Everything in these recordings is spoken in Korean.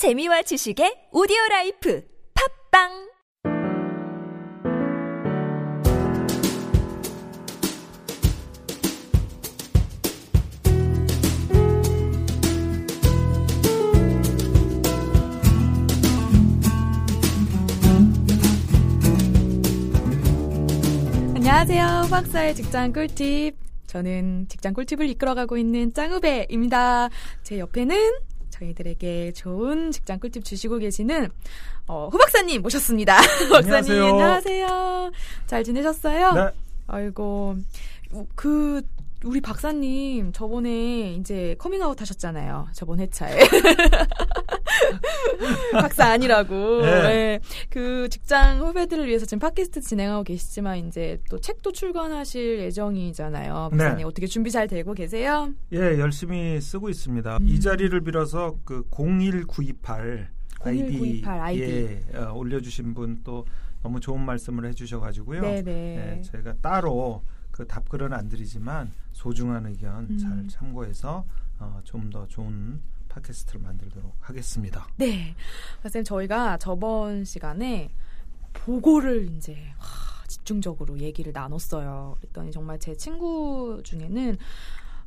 재미와 지식의 오디오 라이프 팟빵 안녕하세요. 박사의 직장 꿀팁. 저는 직장 꿀팁을 이끌어가고 있는 짱우배입니다. 제 옆에는 저희들에게 좋은 직장 꿀팁 주시고 계시는 어, 후 박사님 모셨습니다. 후 박사님 안녕하세요. 안녕하세요. 잘 지내셨어요? 네. 아이고 그 우리 박사님 저번에 이제 커밍아웃 하셨잖아요. 저번 회차에. 박사 아니라고. 네. 네. 그 직장 후배들을 위해서 지금 팟캐스트 진행하고 계시지만 이제 또 책도 출간하실 예정이잖아요. 박사님 네. 어떻게 준비 잘 되고 계세요? 예, 열심히 쓰고 있습니다. 음. 이 자리를 빌어서 그 01928 아이디, 01928 아이디. 예, 어, 올려주신 분 또 너무 좋은 말씀을 해주셔가지고요. 네네. 예, 저희가 따로 그 답글은 안 드리지만 소중한 의견 음. 잘 참고해서 어, 좀 더 좋은 팟캐스트를 만들도록 하겠습니다. 네. 선생님, 저희가 저번 시간에 보고를 이제 와, 집중적으로 얘기를 나눴어요. 그랬더니 정말 제 친구 중에는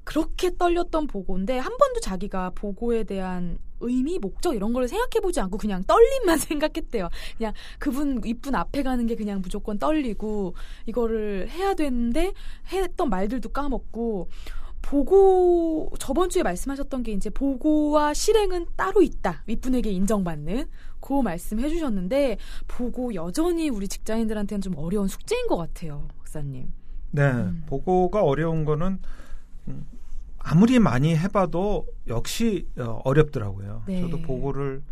그렇게 떨렸던 보고인데 한 번도 자기가 보고에 대한 의미, 목적 이런 걸 생각해보지 않고 그냥 떨림만 생각했대요. 그냥 그분 이쁜 앞에 가는 게 그냥 무조건 떨리고 이거를 해야 되는데 했던 말들도 까먹고 보고 저번 주에 말씀하셨던 게 이제 보고와 실행은 따로 있다. 윗분에게 인정받는 그 말씀 해 주셨는데 보고 여전히 우리 직장인들한테는 좀 어려운 숙제인 것 같아요, 박사님. 네, 음. 보고가 어려운 거는 음, 아무리 많이 해봐도 역시 어, 어렵더라고요. 네. 저도 보고를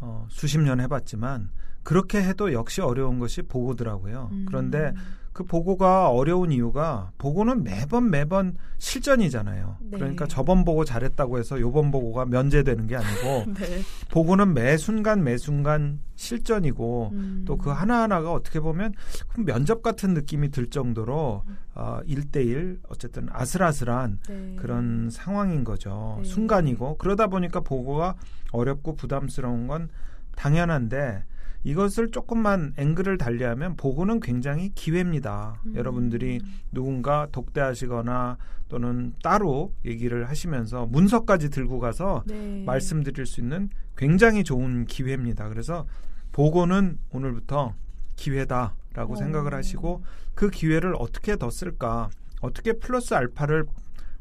어, 수십 년 해봤지만 그렇게 해도 역시 어려운 것이 보고더라고요. 음. 그런데 그 보고가 어려운 이유가 보고는 매번 매번 실전이잖아요. 네. 그러니까 저번 보고 잘했다고 해서 요번 보고가 면제되는 게 아니고 네. 보고는 매 순간 매 순간 실전이고 음. 또그 하나하나가 어떻게 보면 면접 같은 느낌이 들 정도로 어, 1대1 어쨌든 아슬아슬한 네. 그런 상황인 거죠. 네. 순간이고 그러다 보니까 보고가 어렵고 부담스러운 건 당연한데 이것을 조금만 앵글을 달리하면 보고는 굉장히 기회입니다. 음. 여러분들이 누군가 독대하시거나 또는 따로 얘기를 하시면서 문서까지 들고 가서 네. 말씀드릴 수 있는 굉장히 좋은 기회입니다. 그래서 보고는 오늘부터 기회다라고 어. 생각을 하시고 그 기회를 어떻게 더 쓸까? 어떻게 플러스 알파를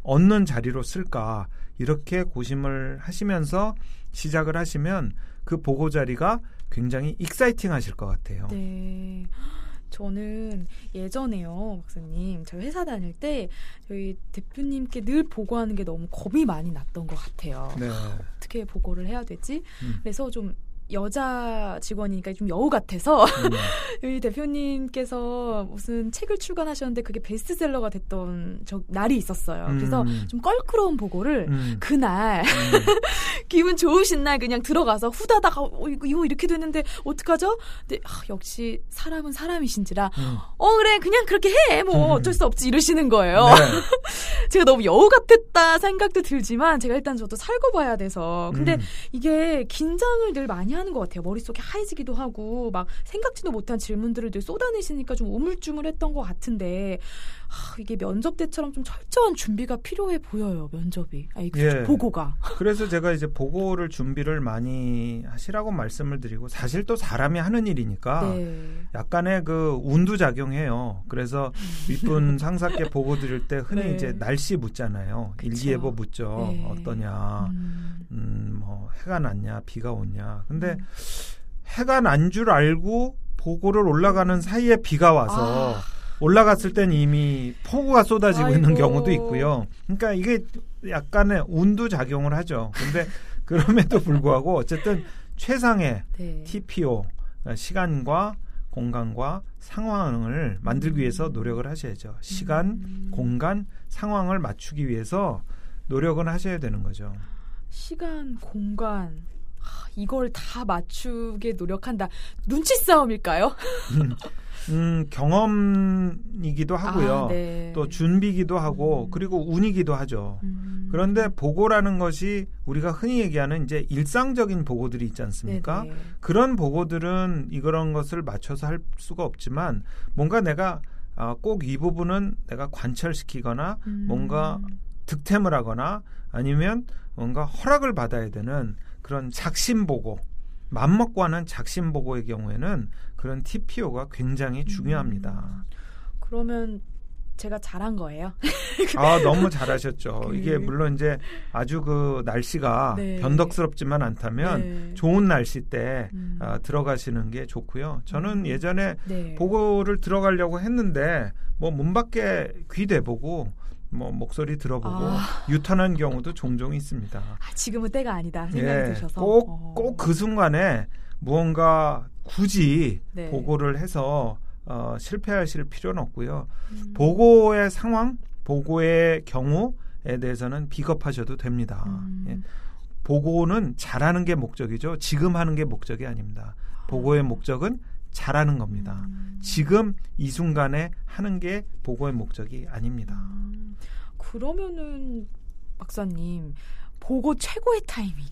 얻는 자리로 쓸까? 이렇게 고심을 하시면서 시작을 하시면 그 보고 자리가 굉장히 exciting 하실 것 같아요. 네. 저는 예전에요, 박사님. 저희 회사 다닐 때 저희 대표님께 늘 보고하는 게 너무 겁이 많이 났던 것 같아요. 네. 어떻게 보고를 해야 되지? 음. 그래서 좀 여자 직원이니까 좀 여우 같아서 음. 여기 대표님께서 무슨 책을 출간하셨는데 그게 베스트셀러가 됐던 저 날이 있었어요. 그래서 음. 좀 껄끄러운 보고를 음. 그날 음. 기분 좋으신 날 그냥 들어가서 후다다가 어, 이거, 이거 이렇게 됐는데 어떡하죠? 근데 아, 역시 사람은 사람이신지라 음. 어 그래 그냥 그렇게 해뭐 음. 어쩔 수 없지 이러시는 거예요. 네. 제가 너무 여우 같았다 생각도 들지만 제가 일단 저도 살고 봐야 돼서 근데 음. 이게 긴장을 늘 많이 하는 것 같아요. 머릿속에 하얘지기도 하고 막 생각지도 못한 질문들을 늘 쏟아내시니까 좀 우물쭈물했던 것 같은데 아, 이게 면접 때처럼 좀 철저한 준비가 필요해 보여요. 면접이 아니 그 예. 보고가 그래서 제가 이제 보고를 준비를 많이 하시라고 말씀을 드리고 사실 또 사람이 하는 일이니까 네. 약간의 그 운도 작용해요. 그래서 윗분 상사께 보고 드릴 때 흔히 네. 이제 날씨 묻잖아요. 그쵸. 일기예보 묻죠. 네. 어떠냐. 음. 음, 뭐 해가 났냐, 비가 오냐. 근데 음. 해가 난 줄 알고 보고를 올라가는 사이에 비가 와서 아. 올라갔을 땐 이미 폭우가 쏟아지고 있는 아이고. 경우도 있고요. 그러니까 이게 약간의 운도 작용을 하죠. 근데 그럼에도 불구하고 어쨌든 최상의 네. TPO 그러니까 시간과 공간과 상황을 만들기 위해서 노력을 하셔야죠. 시간, 음. 공간, 상황을 맞추기 위해서 노력은 하셔야 되는 거죠. 시간, 공간. 하, 이걸 다 맞추게 노력한다. 눈치 싸움일까요? 음, 경험이기도 하고요. 아, 네. 또 준비기도 하고 음. 그리고 운이기도 하죠. 음. 그런데 보고라는 것이 우리가 흔히 얘기하는 이제 일상적인 보고들이 있지 않습니까? 네네. 그런 보고들은 이런 것을 맞춰서 할 수가 없지만 뭔가 내가 아, 꼭이 부분은 내가 관철시키거나 음. 뭔가 득템을 하거나 아니면 뭔가 허락을 받아야 되는 그런 작심 보고 맘먹고 하는 작심 보고의 경우에는 그런 TPO가 굉장히 중요합니다. 음. 그러면 제가 잘한 거예요. 아 너무 잘하셨죠. 그- 이게 물론 이제 아주 그 날씨가 네. 변덕스럽지만 않다면 네. 좋은 날씨 때 음. 아, 들어가시는 게 좋고요. 저는 음. 예전에 네. 보고를 들어가려고 했는데 뭐 문 밖에 귀 대보고 뭐 목소리 들어보고 아. 유턴한 경우도 종종 있습니다. 아, 지금은 때가 아니다 생각이 예, 드셔서 꼭 어. 꼭그 순간에 무언가 굳이 네. 보고를 해서 어, 실패하실 필요는 없고요. 음. 보고의 상황, 보고의 경우에 대해서는 비겁하셔도 됩니다. 음. 예. 보고는 잘하는 게 목적이죠. 지금 하는 게 목적이 아닙니다. 보고의 목적은 잘하는 겁니다. 음. 지금 이 순간에 하는 게 보고의 목적이 아닙니다. 음. 그러면은 박사님 보고 최고의 타이밍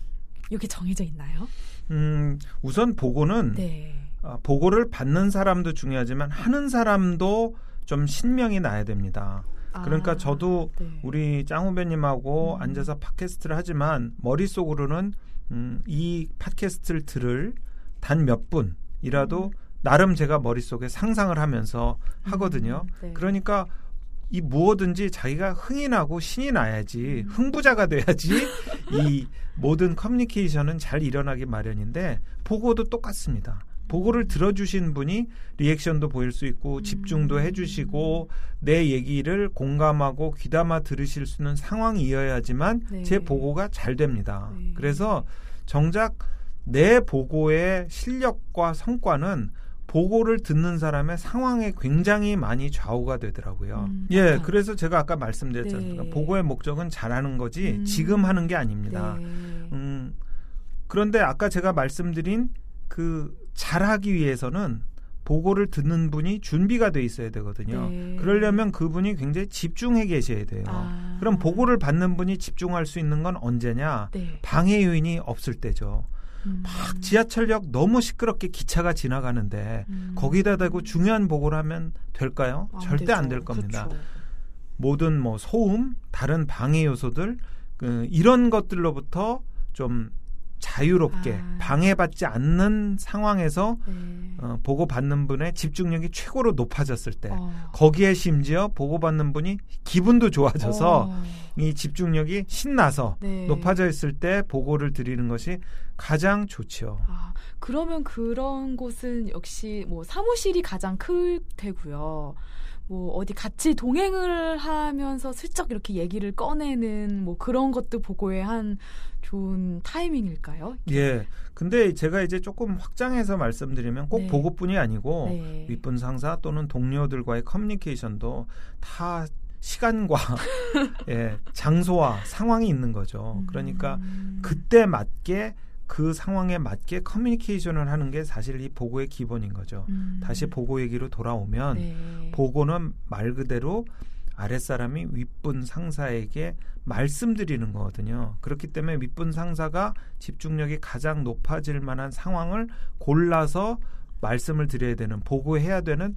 이게 정해져 있나요? 음, 우선 보고는 네. 어, 보고를 받는 사람도 중요하지만 하는 사람도 좀 신명이 나야 됩니다. 그러니까 아, 저도 네. 우리 짱 후배님하고 음. 앉아서 팟캐스트를 하지만 머릿속으로는 음, 이 팟캐스트를 들을 단 몇 분이라도 음. 나름 제가 머릿속에 상상을 하면서 하거든요. 음, 네. 그러니까 이 무엇든지 자기가 흥이 나고 신이 나야지 음. 흥부자가 돼야지 이 모든 커뮤니케이션은 잘 일어나기 마련인데 보고도 똑같습니다. 보고를 들어주신 분이 리액션도 보일 수 있고 집중도 음. 해주시고 내 얘기를 공감하고 귀담아 들으실 수 있는 상황이어야지만 네. 제 보고가 잘 됩니다. 네. 그래서 정작 내 보고의 실력과 성과는 보고를 듣는 사람의 상황에 굉장히 많이 좌우가 되더라고요. 음, 예, 아하. 그래서 제가 아까 않습니까? 네. 보고의 목적은 잘하는 거지 음. 지금 하는 게 아닙니다. 네. 음, 그런데 아까 제가 말씀드린 그 잘하기 위해서는 보고를 듣는 분이 준비가 돼 있어야 되거든요. 네. 그러려면 그분이 굉장히 집중해 계셔야 돼요. 아. 그럼 보고를 받는 분이 집중할 수 있는 건 언제냐? 네. 방해 요인이 없을 때죠. 음. 막 지하철역 너무 시끄럽게 기차가 지나가는데 음. 거기다 대고 중요한 보고를 하면 될까요? 안 절대 안 되죠. 될 겁니다. 그렇죠. 모든 뭐 소음, 다른 방해 요소들 그 이런 것들로부터 좀 자유롭게 아. 방해받지 않는 상황에서 네. 어, 보고받는 분의 집중력이 최고로 높아졌을 때 어. 거기에 심지어 보고받는 분이 기분도 좋아져서 어. 이 집중력이 신나서 네. 높아져 있을 때 보고를 드리는 것이 가장 좋죠. 아, 그러면 그런 곳은 역시 뭐 사무실이 가장 클 테고요. 뭐 어디 같이 동행을 하면서 슬쩍 이렇게 얘기를 꺼내는 뭐 그런 것도 보고의 한 좋은 타이밍일까요? 예. 근데 제가 이제 조금 확장해서 말씀드리면 꼭 네. 보고뿐이 아니고 네. 윗분 상사 또는 동료들과의 커뮤니케이션도 다 시간과 예, 장소와 상황이 있는 거죠. 그러니까 음. 그때 맞게 그 상황에 맞게 커뮤니케이션을 하는 게 사실 이 보고의 기본인 거죠. 음. 다시 보고 얘기로 돌아오면 네. 보고는 말 그대로 아랫사람이 윗분 상사에게 말씀드리는 거거든요. 그렇기 때문에 윗분 상사가 집중력이 가장 높아질 만한 상황을 골라서 말씀을 드려야 되는 보고해야 되는 에,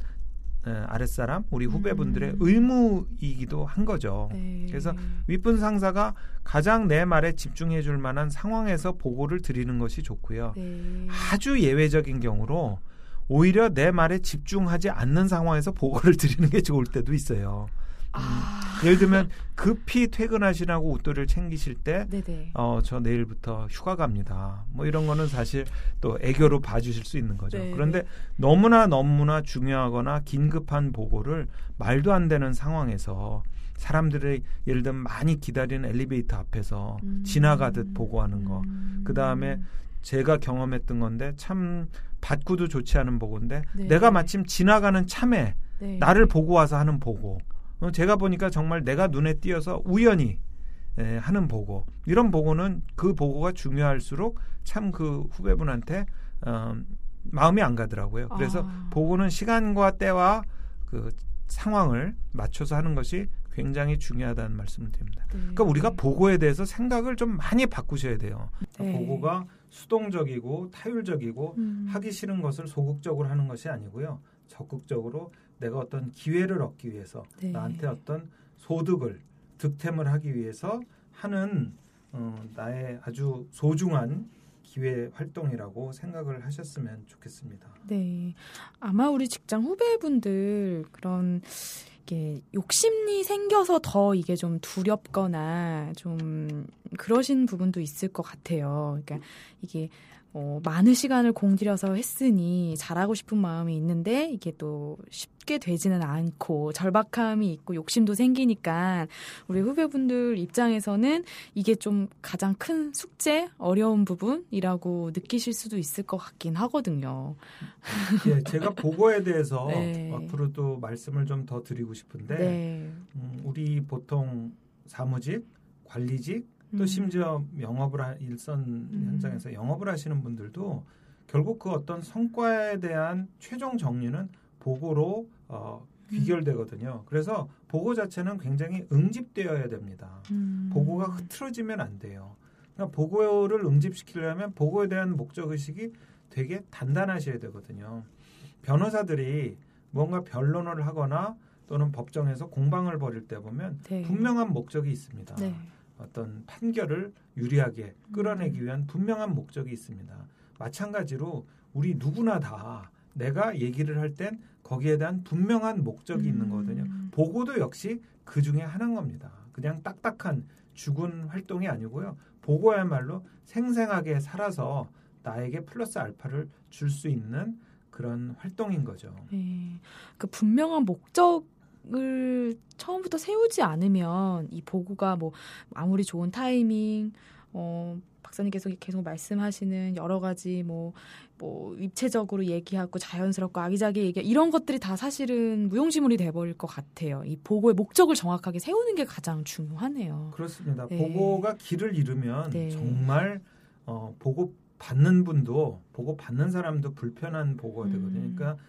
아랫사람 우리 후배분들의 음. 의무이기도 한 거죠. 네. 그래서 윗분 상사가 가장 내 말에 집중해 줄 만한 상황에서 보고를 드리는 것이 좋고요. 네. 아주 예외적인 경우로 오히려 내 말에 집중하지 않는 상황에서 보고를 드리는 게 좋을 때도 있어요. 아. 예를 들면 급히 퇴근하시라고 웃도를 챙기실 때 네네. 어, 저 내일부터 휴가 갑니다. 뭐 이런 거는 사실 또 애교로 봐주실 수 있는 거죠. 네, 그런데 네. 너무나 너무나 중요하거나 긴급한 보고를 말도 안 되는 상황에서 사람들의 예를 들면 많이 기다리는 엘리베이터 앞에서 음. 지나가듯 보고하는 거. 음. 그 다음에 제가 경험했던 건데 참 받고도 좋지 않은 보고인데 네. 내가 마침 지나가는 참에 네. 나를 보고 와서 하는 보고. 어, 제가 보니까 정말 내가 눈에 띄어서 우연히 에, 하는 보고 이런 보고는 그 보고가 중요할수록 참 그 후배분한테 어, 마음이 안 가더라고요. 그래서 아. 보고는 시간과 때와 그 상황을 맞춰서 하는 것이 굉장히 중요하다는 말씀을 드립니다. 네. 그러니까 우리가 보고에 대해서 생각을 좀 많이 바꾸셔야 돼요. 네. 보고가 수동적이고 타율적이고 음. 하기 싫은 것을 소극적으로 하는 것이 아니고요. 적극적으로 내가 어떤 기회를 얻기 위해서 네. 나한테 어떤 소득을 득템을 하기 위해서 하는 어, 나의 아주 소중한 기회 활동이라고 생각을 하셨으면 좋겠습니다. 네. 아마 우리 직장 후배분들 그런 이게 욕심이 생겨서 더 이게 좀 두렵거나 좀 그러신 부분도 있을 것 같아요. 그러니까 이게 어, 많은 시간을 공들여서 했으니 잘하고 싶은 마음이 있는데 이게 또 쉽게 되지는 않고 절박함이 있고 욕심도 생기니까 우리 후배분들 입장에서는 이게 좀 가장 큰 숙제, 어려운 부분이라고 느끼실 수도 있을 것 같긴 하거든요. 예, 제가 보고에 대해서 네. 앞으로도 말씀을 좀 더 드리고 싶은데 네. 음, 우리 보통 사무직, 관리직 또 음. 심지어 영업을 하, 일선 음. 현장에서 영업을 하시는 분들도 결국 그 어떤 성과에 대한 최종 정리는 보고로 어, 음. 귀결되거든요. 그래서 보고 자체는 굉장히 응집되어야 됩니다. 음. 보고가 흐트러지면 안 돼요. 그러니까 보고를 응집시키려면 보고에 대한 목적 의식이 되게 단단하셔야 되거든요. 변호사들이 뭔가 변론을 하거나 또는 법정에서 공방을 벌일 때 보면 네. 분명한 목적이 있습니다. 네. 어떤 판결을 유리하게 끌어내기 위한 분명한 목적이 있습니다. 마찬가지로 우리 누구나 다 내가 얘기를 할 땐 거기에 대한 분명한 목적이 있는 거거든요. 음. 보고도 역시 그 중에 하나인 겁니다. 그냥 딱딱한 죽은 활동이 아니고요. 보고야말로 생생하게 살아서 나에게 플러스 알파를 줄 수 있는 그런 활동인 거죠. 네. 그 분명한 목적 을 처음부터 세우지 않으면 이 보고가 뭐 아무리 좋은 타이밍, 어, 박사님께서 계속 말씀하시는 여러 가지 뭐, 뭐, 입체적으로 얘기하고 자연스럽고 아기자기 얘기, 이런 것들이 다 사실은 무용지물이 돼버릴 것 같아요. 이 보고의 목적을 정확하게 세우는 게 가장 중요하네요. 그렇습니다. 네. 보고가 길을 잃으면 네. 정말 어, 보고 받는 분도 보고 받는 사람도 불편한 보고가 되거든요. 음. 그러니까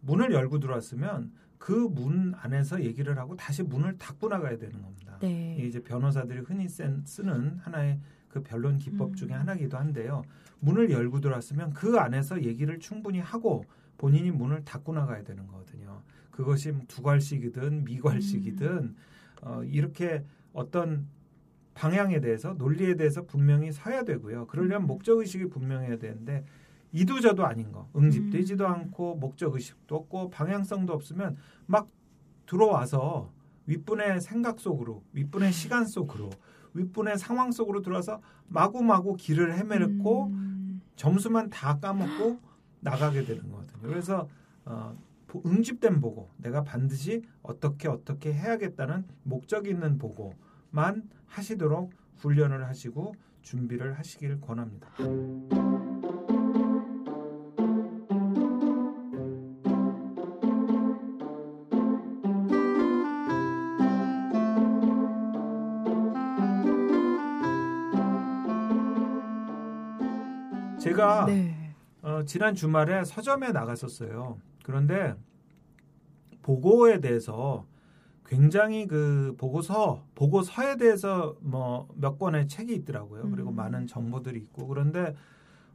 문을 열고 들어왔으면 그 문 안에서 얘기를 하고 다시 문을 닫고 나가야 되는 겁니다. 네. 이게 이제 변호사들이 흔히 쓴- 쓰는 하나의 그 변론 기법 음. 중에 하나이기도 한데요. 문을 열고 들어왔으면 그 안에서 얘기를 충분히 하고 본인이 문을 닫고 나가야 되는 거거든요. 그것이 뭐 두괄식이든 미괄식이든 음. 어, 이렇게 어떤 방향에 대해서 논리에 대해서 분명히 서야 되고요. 그러려면 음. 목적 의식이 분명해야 되는데 이도저도 아닌 거 응집되지도 음. 않고 목적 의식도 없고 방향성도 없으면 막 들어와서 윗분의 생각 속으로 윗분의 시간 속으로 윗분의 상황 속으로 들어와서 마구마구 길을 헤매고 음. 점수만 다 까먹고 나가게 되는 거거든요. 그래서 어, 보- 응집된 보고 내가 반드시 어떻게 어떻게 해야겠다는 목적 있는 보고만 하시도록 훈련을 하시고 준비를 하시길 권합니다. 제가 네. 어, 지난 주말에 서점에 나갔었어요. 그런데 보고에 대해서 굉장히 그 보고서 보고서에 대해서 뭐 몇 권의 책이 있더라고요. 그리고 음. 많은 정보들이 있고 그런데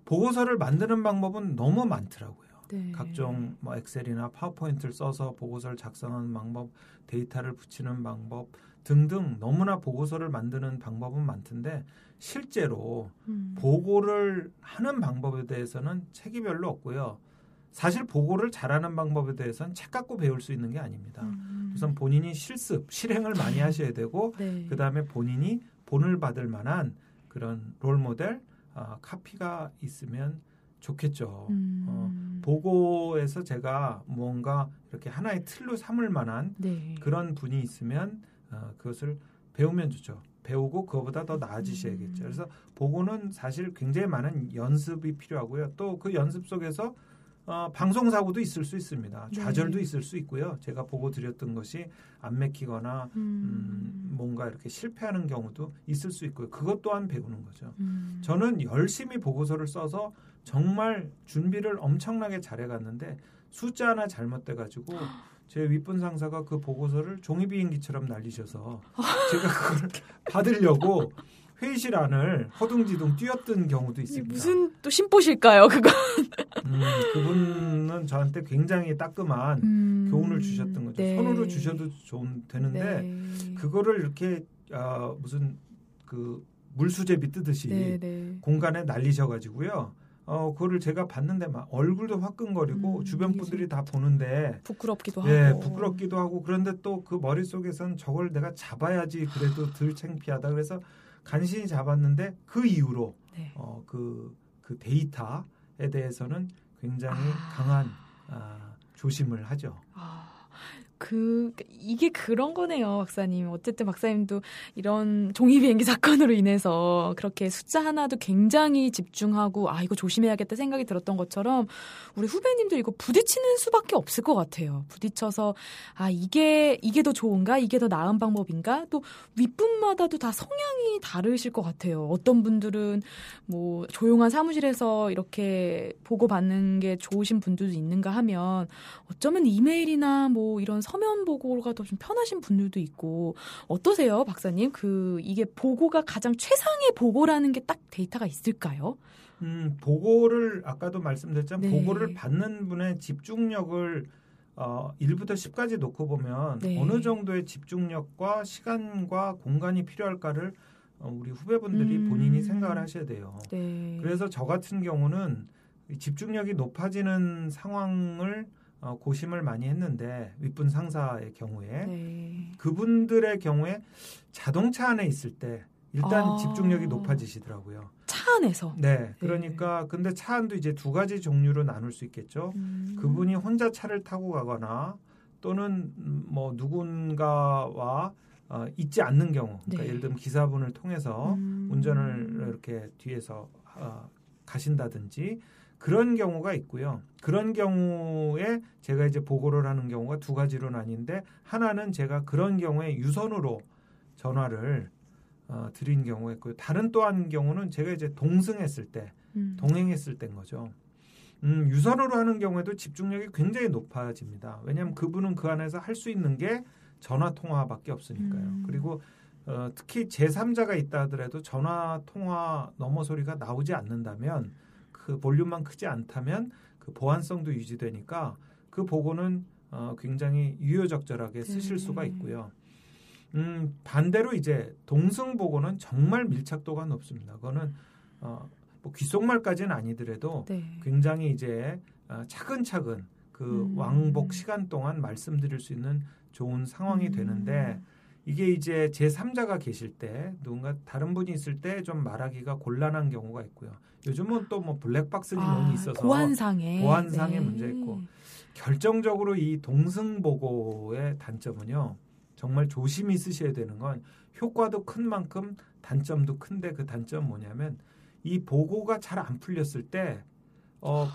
보고서를 만드는 방법은 너무 많더라고요. 네. 각종 뭐 엑셀이나 파워포인트를 써서 보고서를 작성하는 방법, 데이터를 붙이는 방법 등등 너무나 보고서를 만드는 방법은 많던데 실제로 음. 보고를 하는 방법에 대해서는 책이 별로 없고요. 사실 보고를 잘하는 방법에 대해서는 책 갖고 배울 수 있는 게 아닙니다. 음. 우선 본인이 실습, 실행을 많이 하셔야 되고 네. 그 다음에 본인이 본을 받을 만한 그런 롤 모델, 아, 카피가 있으면 좋겠죠. 음. 어, 보고에서 제가 무언가 이렇게 하나의 틀로 삼을 만한 네. 그런 분이 있으면 어, 그것을 배우면 좋죠. 배우고 그거보다 더 음. 나아지셔야겠죠. 그래서 보고는 사실 굉장히 많은 연습이 필요하고요. 또 그 연습 속에서 어, 방송 사고도 있을 수 있습니다. 네. 좌절도 있을 수 있고요. 제가 보고 드렸던 것이 안 맥히거나 음, 뭔가 이렇게 실패하는 경우도 있을 수 있고요. 그것 또한 배우는 거죠. 음. 저는 열심히 보고서를 써서 정말 준비를 엄청나게 잘해갔는데 숫자 하나 잘못돼 가지고 제 윗분 상사가 그 보고서를 종이 비행기처럼 날리셔서 제가 그걸 받으려고 회의실 안을 허둥지둥 뛰었던 경우도 있습니다. 무슨 또 심보실까요, 그거? 음, 그분은 저한테 굉장히 따끔한 음. 교훈을 주셨던 거죠. 네. 손으로 주셔도 좋은 되는데 네. 그거를 이렇게 아, 무슨 그 물수제비 뜨듯이 네, 네. 공간에 날리셔 가지고요. 어, 그거를 제가 봤는데 막 얼굴도 화끈거리고 음, 주변 분들이 다 보는데 부끄럽기도 네, 하고. 부끄럽기도 하고 그런데 또 그 머릿속에선 저걸 내가 잡아야지 그래도 덜 창피하다 그래서 간신히 잡았는데 그 이후로 네. 어, 그, 그 데이터에 대해서는 굉장히 아. 강한 아, 조심을 하죠. 아, 그 이게 그런 거네요, 박사님. 어쨌든 박사님도 이런 종이 비행기 사건으로 인해서 그렇게 숫자 하나도 굉장히 집중하고 아 이거 조심해야겠다 생각이 들었던 것처럼 우리 후배님도 이거 부딪히는 수밖에 없을 것 같아요. 부딪혀서 아 이게 이게 더 좋은가, 이게 더 나은 방법인가, 또 윗분마다도 다 성향이 다르실 것 같아요. 어떤 분들은 뭐 조용한 사무실에서 이렇게 보고 받는 게 좋으신 분들도 있는가 하면 어쩌면 이메일이나 뭐 이런 서면 보고가 더 좀 편하신 분들도 있고 어떠세요, 박사님? 그 이게 보고가 가장 최상의 보고라는 게 딱 데이터가 있을까요? 음, 보고를 아까도 말씀드렸지만 네. 보고를 받는 분의 집중력을 어, 1부터 10까지 놓고 보면 네. 어느 정도의 집중력과 시간과 공간이 필요할까를 어, 우리 후배분들이 음. 본인이 생각을 하셔야 돼요. 네. 그래서 저 같은 경우는 이 집중력이 높아지는 상황을 어, 고심을 많이 했는데 윗분 상사의 경우에 네. 그분들의 경우에 자동차 안에 있을 때 일단 아. 집중력이 높아지시더라고요. 차 안에서. 네, 그러니까 근데 차 안도 이제 두 가지 종류로 나눌 수 있겠죠. 음. 그분이 혼자 차를 타고 가거나 또는 음, 뭐 누군가와 어, 있지 않는 경우, 그러니까 네. 예를 들면 기사분을 통해서 음. 운전을 이렇게 뒤에서 어, 가신다든지 그런 경우가 있고요. 그런 경우에 제가 이제 보고를 하는 경우가 두 가지로 나뉜데 하나는 제가 그런 경우에 유선으로 전화를 어, 드린 경우가 있고요. 다른 또 한 경우는 제가 이제 동승했을 때, 음. 동행했을 때인 거죠. 음, 유선으로 하는 경우에도 집중력이 굉장히 높아집니다. 왜냐하면 그분은 그 안에서 할 수 있는 게 전화 통화밖에 없으니까요. 음. 그리고 어, 특히 제3자가 있다 하더라도 전화 통화 넘어 소리가 나오지 않는다면 그 볼륨만 크지 않다면 그 보안성도 유지되니까 그 보고는 어, 굉장히 유효적절하게 쓰실 네. 수가 있고요. 음, 반대로 이제 동승 보고는 정말 밀착도가 높습니다. 그거는 어, 뭐 귓속말까지는 아니더라도 네. 굉장히 이제 어, 차근차근 그 음. 왕복 시간 동안 말씀드릴 수 있는 좋은 상황이 음. 되는데 이게 이제 제 3자가 계실 때 누군가 다른 분이 있을 때 좀 말하기가 곤란한 경우가 있고요. 요즘은 또 뭐 블랙박스 기능이 아, 있어서 보안상에 보안상의 네. 문제 있고. 결정적으로 이 동승 보고의 단점은요. 정말 조심히 쓰셔야 되는 건 효과도 큰 만큼 단점도 큰데 그 단점 뭐냐면 이 보고가 잘 안 풀렸을 때 어,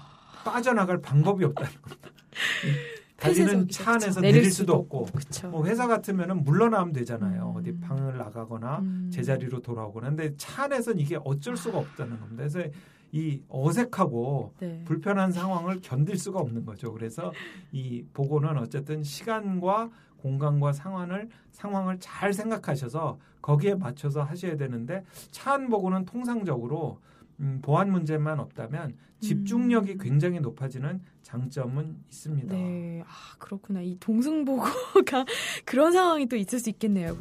빠져나갈 방법이 없다는 겁니다. 이 달리는. 차 안에서 그쵸. 내릴 수도 없고 그쵸. 뭐 회사 같으면은 물러나면 되잖아요. 음. 어디 방을 나가거나 음. 제자리로 돌아오거나. 근데 차 안에서는 이게 어쩔 수가 없다는 겁니다. 그래서 이 어색하고 네. 불편한 상황을 견딜 수가 없는 거죠. 그래서 이 보고는 어쨌든 시간과 공간과 상황을 상황을 잘 생각하셔서 거기에 맞춰서 하셔야 되는데 차안 보고는 통상적으로 음, 보안 문제만 없다면 집중력이 음. 굉장히 높아지는 장점은 있습니다. 네, 아 그렇구나. 이 동승보고가 그런 상황이 또 있을 수 있겠네요.